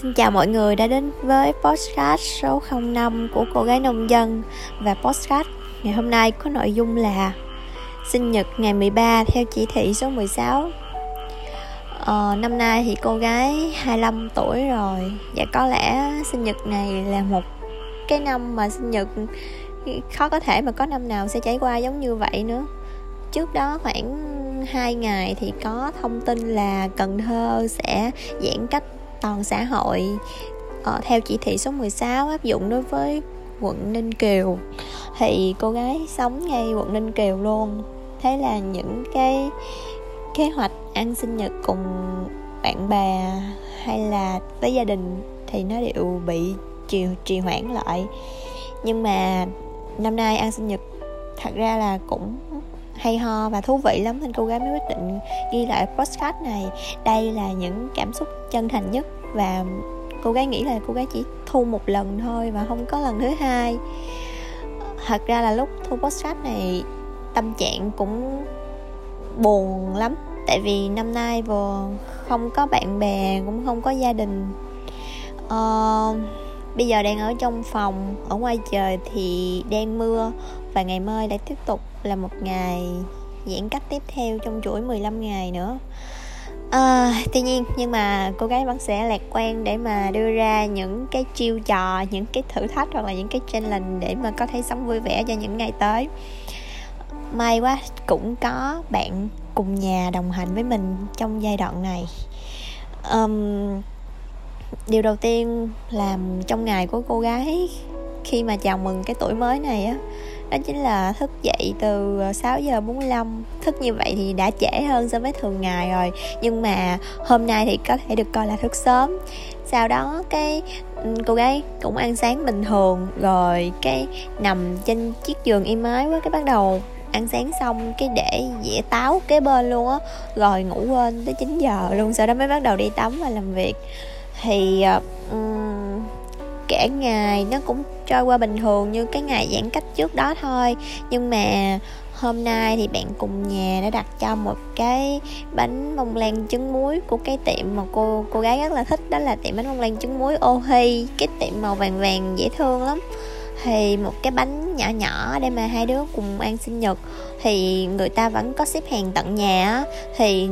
Xin chào mọi người đã đến với podcast số 05 của cô gái nông dân. Và podcast ngày hôm nay có nội dung là Sinh nhật ngày 13 theo chỉ thị số 16 ờ, Năm nay thì cô gái 25 tuổi rồi. Và có lẽ sinh nhật này là một cái năm mà sinh nhật khó có thể mà có năm nào sẽ trải qua giống như vậy nữa. Trước đó khoảng 2 ngày thì có thông tin là Cần Thơ sẽ giãn cách toàn xã hội uh, theo chỉ thị số 16 áp dụng đối với quận Ninh Kiều. Thì cô gái sống ngay quận Ninh Kiều luôn. Thế là những cái kế hoạch ăn sinh nhật cùng bạn bè hay là với gia đình thì nó đều bị trì, trì hoãn lại. Nhưng mà năm nay ăn sinh nhật thật ra là cũng hay ho và thú vị lắm nên cô gái mới quyết định ghi lại postcard này. Đây là những cảm xúc chân thành nhất và cô gái nghĩ là cô gái chỉ thu một lần thôi và không có lần thứ hai. Thật ra là lúc thu postcard này tâm trạng cũng buồn lắm. Tại vì năm nay vừa không có bạn bè cũng không có gia đình. Uh, bây giờ đang ở trong phòng ở ngoài trời thì đang mưa. Và ngày mai lại tiếp tục là một ngày giãn cách tiếp theo trong chuỗi 15 ngày nữa à, tuy nhiên nhưng mà cô gái vẫn sẽ lạc quan để mà đưa ra những cái chiêu trò những cái thử thách hoặc là những cái challenge để mà có thể sống vui vẻ cho những ngày tới. May quá cũng có bạn cùng nhà đồng hành với mình trong giai đoạn này. Um, điều đầu tiên làm trong ngày của cô gái khi mà chào mừng cái tuổi mới này á đó chính là thức dậy từ ờ, 6 giờ 45 thức như vậy thì đã trễ hơn so với thường ngày rồi nhưng mà hôm nay thì có thể được coi là thức sớm. Sau đó cái ừ, cô gái cũng ăn sáng bình thường rồi cái nằm trên chiếc giường im ái quá cái bắt đầu ăn sáng xong cái để dĩa táo kế bên luôn á rồi ngủ quên tới 9 giờ luôn sau đó mới bắt đầu đi tắm và làm việc. Thì um, cả ngày, nó cũng trôi qua bình thường như cái ngày giãn cách trước đó thôi. Nhưng mà hôm nay thì bạn cùng nhà đã đặt cho một cái bánh bông lan trứng muối của cái tiệm mà cô cô gái rất là thích, đó là tiệm bánh bông lan trứng muối ô hi cái tiệm màu vàng vàng dễ thương lắm. Thì một cái bánh nhỏ nhỏ để mà hai đứa cùng ăn sinh nhật. Thì người ta vẫn có xếp hàng tận nhà thì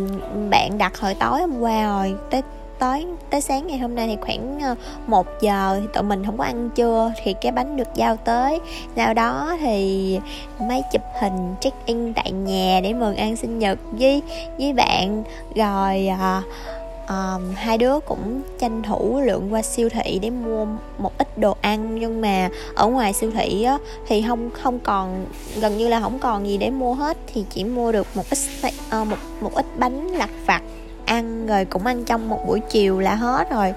bạn đặt hồi tối hôm qua rồi, tới tối tới sáng ngày hôm nay thì khoảng ờ, 1 giờ thì tụi mình không có ăn trưa thì cái bánh được giao tới. Sau đó thì mấy chụp hình check in tại nhà để mừng ăn sinh nhật với với bạn. Rồi à, um, hai đứa cũng tranh thủ lượn qua siêu thị để mua một ít đồ ăn. Nhưng mà ở ngoài siêu thị á, thì không không còn gần như là không còn gì để mua hết. Thì chỉ mua được một ít uh, một một ít bánh lặt vặt ăn rồi cũng ăn trong một buổi chiều là hết rồi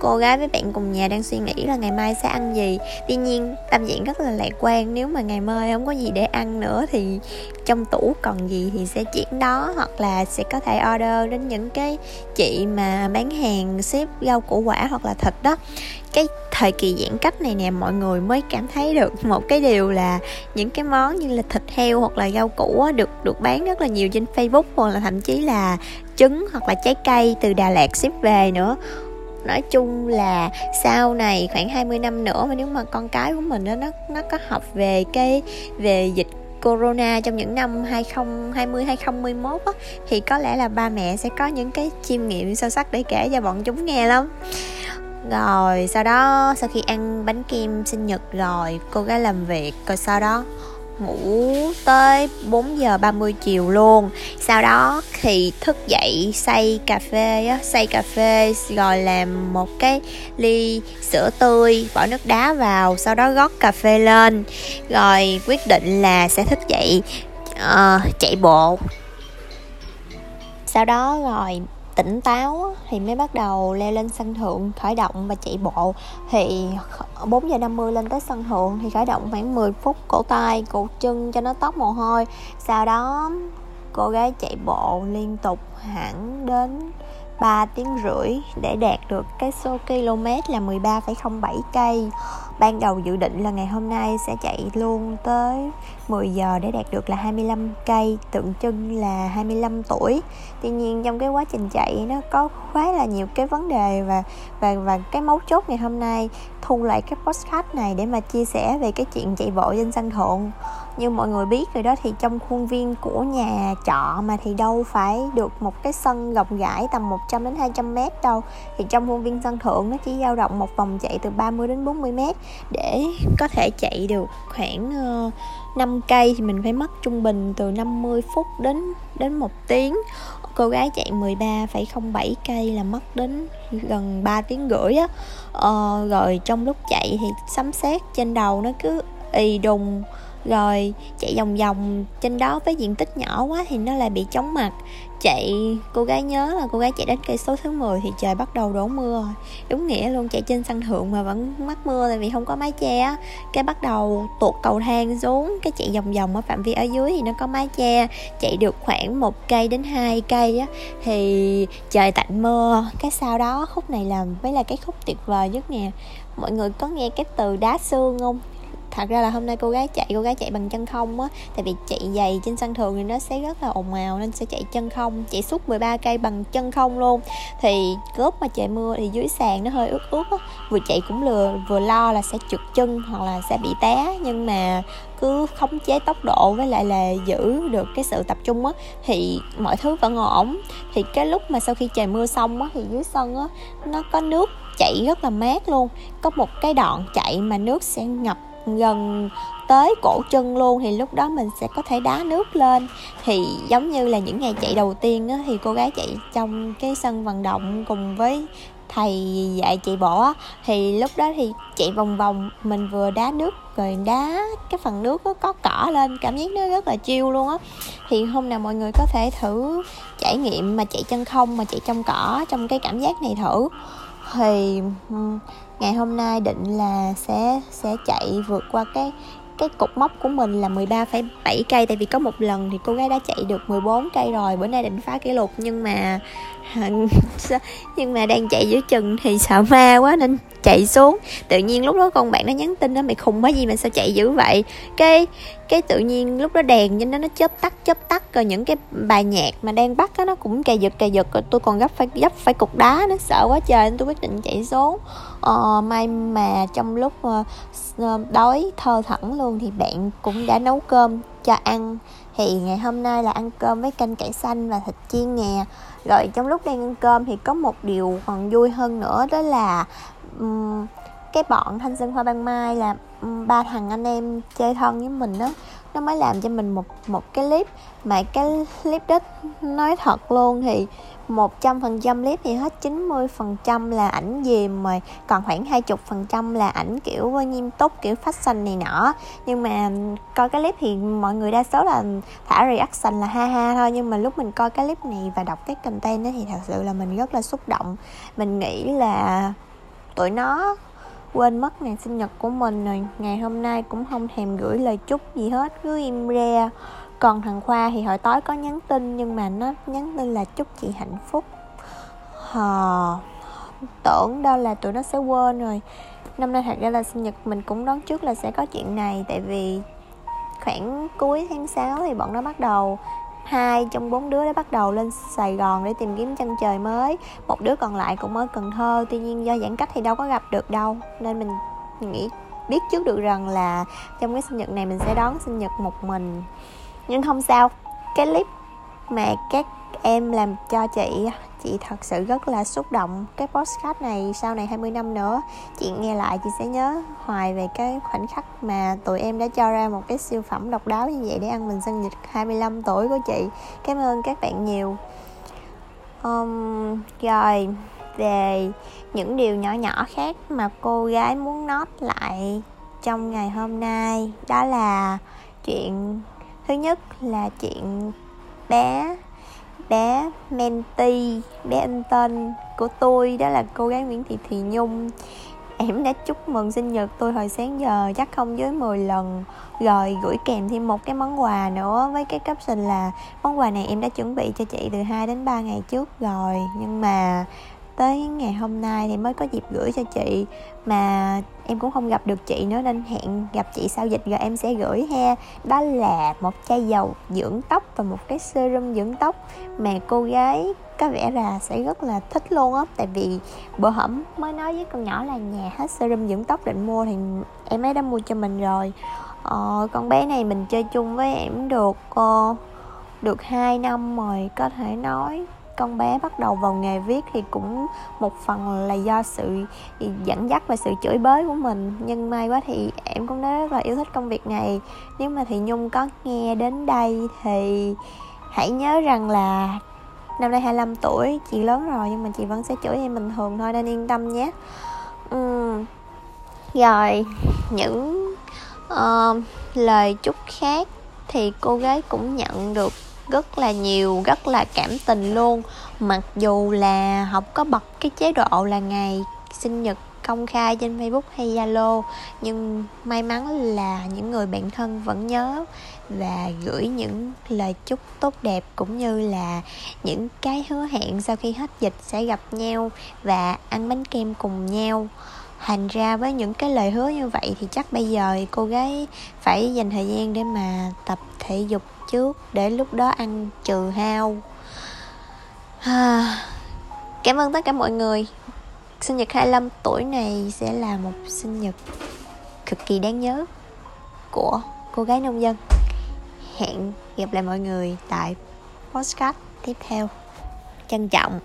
cô gái với bạn cùng nhà đang suy nghĩ là ngày mai sẽ ăn gì. Tuy nhiên, tâm diện rất là lạc quan, nếu mà ngày mai không có gì để ăn nữa thì trong tủ còn gì thì sẽ chuyển đó, hoặc là sẽ có thể order đến những cái chị mà bán hàng, ship rau củ quả hoặc là thịt đó. Cái thời kỳ giãn cách này nè, mọi người mới cảm thấy được một cái điều là những cái món như là thịt heo hoặc là rau củ được được bán rất là nhiều trên Facebook, hoặc là thậm chí là trứng hoặc là trái cây từ Đà Lạt ship về nữa nói chung là sau này khoảng 20 năm nữa mà nếu mà con cái của mình đó, nó nó có học về cái về dịch corona trong những năm 2020 2021 á, thì có lẽ là ba mẹ sẽ có những cái chiêm nghiệm sâu sắc để kể cho bọn chúng nghe lắm. Rồi sau đó sau khi ăn bánh kem sinh nhật rồi cô gái làm việc rồi sau đó ngủ tới 4 giờ 30 chiều luôn. Sau đó thì thức dậy xay cà phê á xay cà phê rồi làm một cái ly sữa tươi bỏ nước đá vào sau đó gót cà phê lên. Rồi quyết định là sẽ thức dậy uh, chạy bộ. Sau đó rồi tỉnh táo thì mới bắt đầu leo lên sân thượng khởi động và chạy bộ. Thì 4 giờ 50 lên tới sân thượng thì khởi động khoảng 10 phút cổ tay cổ chân cho nó tóc mồ hôi. Sau đó cô gái chạy bộ liên tục hẳn đến 3 tiếng rưỡi để đạt được cái số km là 13,07 cây ban đầu dự định là ngày hôm nay sẽ chạy luôn tới 10 giờ để đạt được là 25 cây, tượng trưng là 25 tuổi. Tuy nhiên trong cái quá trình chạy nó có khá là nhiều cái vấn đề và và và cái mấu chốt ngày hôm nay, thu lại cái postcard này để mà chia sẻ về cái chuyện chạy bộ trên sân thượng. Như mọi người biết rồi đó thì trong khuôn viên của nhà trọ mà thì đâu phải được một cái sân rộng rãi tầm 100 đến 200 mét đâu. Thì trong khuôn viên sân thượng nó chỉ dao động một vòng chạy từ 30 đến 40 mét để có thể chạy được khoảng ờ, uh, 5 cây thì mình phải mất trung bình từ 50 phút đến đến 1 tiếng. Cô gái chạy 13,07 cây là mất đến gần 3 tiếng rưỡi á. Ờ, rồi trong lúc chạy thì sấm sét trên đầu nó cứ ì đùng rồi chạy vòng vòng trên đó với diện tích nhỏ quá thì nó lại bị chóng mặt. Chạy cô gái nhớ là cô gái chạy đến cây số thứ 10 thì trời bắt đầu đổ mưa đúng nghĩa luôn, chạy trên sân thượng mà vẫn mắc mưa tại vì không có mái che cái bắt đầu tuột cầu thang xuống, cái chạy vòng vòng ở phạm vi ở dưới thì nó có mái che, chạy được khoảng một cây đến hai cây á. Thì trời tạnh mưa cái sau đó khúc này là mới là cái khúc tuyệt vời nhất nè. Mọi người có nghe cái từ đá xương không? Thật ra là hôm nay cô gái chạy, cô gái chạy bằng chân không á. Tại vì chạy giày trên sân thường thì nó sẽ rất là ồn ào, nên sẽ chạy chân không, chạy suốt 13 cây bằng chân không luôn. Thì cướp mà trời mưa thì dưới sàn nó hơi ướt ướt á. Vừa chạy cũng lừa, vừa lo là sẽ trượt chân hoặc là sẽ bị té. Nhưng mà cứ khống chế tốc độ với lại là giữ được cái sự tập trung á, thì mọi thứ vẫn ổn. Thì cái lúc mà sau khi trời mưa xong á, thì dưới sân á, nó có nước chạy rất là mát luôn. Có một cái đoạn chạy mà nước sẽ ngập gần tới cổ chân luôn thì lúc đó mình sẽ có thể đá nước lên. Thì giống như là những ngày chạy đầu tiên á, thì cô gái chạy trong cái sân vận động cùng với thầy dạy chạy bộ á, thì lúc đó thì chạy vòng vòng mình vừa đá nước rồi đá cái phần nước có cỏ lên cảm giác nó rất là chiêu luôn á. Thì hôm nào mọi người có thể thử trải nghiệm mà chạy chân không mà chạy trong cỏ trong cái cảm giác này thử thì ngày hôm nay định là sẽ sẽ chạy vượt qua cái cái cột mốc của mình là 13,7 cây. Tại vì có một lần thì cô gái đã chạy được 14 cây rồi. Bữa nay định phá kỷ lục nhưng mà nhưng mà đang chạy giữa chừng thì sợ ma quá nên chạy xuống. Tự nhiên lúc đó con bạn nó nhắn tin đó mày khùng quá gì mà sao chạy dữ vậy? Cái cái tự nhiên lúc đó đèn cho nó nó chớp tắt chớp tắt rồi những cái bài nhạc mà đang bắt á nó cũng cà giật cà giật rồi tôi còn gấp phải gấp phải cục đá nó sợ quá trời nên tôi quyết định chạy xuống. Ờ, may mà trong lúc uh, đói thơ thẳng luôn thì bạn cũng đã nấu cơm cho ăn. Thì ngày hôm nay là ăn cơm với canh cải xanh và thịt chiên nè. Rồi trong lúc đang ăn cơm thì có một điều còn vui hơn nữa đó là um, cái bọn thanh xuân hoa ban mai là um, ba thằng anh em chơi thân với mình đó nó mới làm cho mình một một cái clip. Mà cái clip đó nói thật luôn thì một trăm phần trăm clip thì hết 90 phần trăm là ảnh dìm mà còn khoảng hai chục phần trăm là ảnh kiểu nghiêm túc kiểu fashion này nọ. Nhưng mà coi cái clip thì mọi người đa số là thả reaction là ha ha thôi. Nhưng mà lúc mình coi cái clip này và đọc cái content đó thì thật sự là mình rất là xúc động. Mình nghĩ là tụi nó quên mất ngày sinh nhật của mình rồi. Ngày hôm nay cũng không thèm gửi lời chúc gì hết, cứ im re. Còn thằng khoa thì hồi tối có nhắn tin, nhưng mà nó nhắn tin là chúc chị hạnh phúc. Hờ, tưởng đâu là tụi nó sẽ quên rồi. Năm nay thật ra là sinh nhật mình cũng đoán trước là sẽ có chuyện này, tại vì khoảng cuối tháng 6 thì bọn nó bắt đầu hai trong bốn đứa đã bắt đầu lên Sài Gòn để tìm kiếm chân trời mới. Một đứa còn lại cũng ở Cần Thơ, tuy nhiên do giãn cách thì đâu có gặp được đâu. Nên mình nghĩ, biết trước được rằng là trong cái sinh nhật này mình sẽ đón sinh nhật một mình. Nhưng không sao, cái clip mà các em làm cho chị chị thật sự rất là xúc động cái postcard này sau này 20 năm nữa. Chị nghe lại chị sẽ nhớ hoài về cái khoảnh khắc mà tụi em đã cho ra một cái siêu phẩm độc đáo như vậy để ăn mừng sinh nhật 25 tuổi của chị. Cảm ơn các bạn nhiều. Um, rồi về những điều nhỏ nhỏ khác mà cô gái muốn nốt lại trong ngày hôm nay đó là chuyện thứ nhất là chuyện bé bé Menti, bé anh tên của tôi, đó là cô gái Nguyễn Thị Thị Nhung. Em đã chúc mừng sinh nhật tôi hồi sáng giờ, chắc không dưới 10 lần. Rồi gửi kèm thêm một cái món quà nữa, với cái caption là món quà này em đã chuẩn bị cho chị từ 2 đến 3 ngày trước rồi. Nhưng mà tới ngày hôm nay thì mới có dịp gửi cho chị. Mà em cũng không gặp được chị nữa nên hẹn gặp chị sau dịch rồi em sẽ gửi he. Đó là một chai dầu dưỡng tóc và một cái serum dưỡng tóc mà cô gái có vẻ là sẽ rất là thích luôn á. Tại vì bữa hổm mới nói với con nhỏ là nhà hết serum dưỡng tóc định mua thì em ấy đã mua cho mình rồi. Ờ, con bé này mình chơi chung với em được uh, được 2 năm rồi có thể nói con bé bắt đầu vào nghề viết thì cũng một phần là do sự dẫn dắt và sự chửi bới của mình nhưng may quá thì em cũng đã rất là yêu thích công việc này nếu mà thị nhung có nghe đến đây thì hãy nhớ rằng là năm nay 25 tuổi chị lớn rồi nhưng mà chị vẫn sẽ chửi em bình thường thôi nên yên tâm nhé uhm. rồi những uh, lời chúc khác thì cô gái cũng nhận được rất là nhiều, rất là cảm tình luôn. Mặc dù là không có bật cái chế độ là ngày sinh nhật công khai trên Facebook hay Zalo, nhưng may mắn là những người bạn thân vẫn nhớ và gửi những lời chúc tốt đẹp cũng như là những cái hứa hẹn sau khi hết dịch sẽ gặp nhau và ăn bánh kem cùng nhau thành ra với những cái lời hứa như vậy thì chắc bây giờ cô gái phải dành thời gian để mà tập thể dục trước để lúc đó ăn trừ hao. À, cảm ơn tất cả mọi người. Sinh nhật 25 tuổi này sẽ là một sinh nhật cực kỳ đáng nhớ của cô gái nông dân. Hẹn gặp lại mọi người tại postcard tiếp theo. Trân trọng.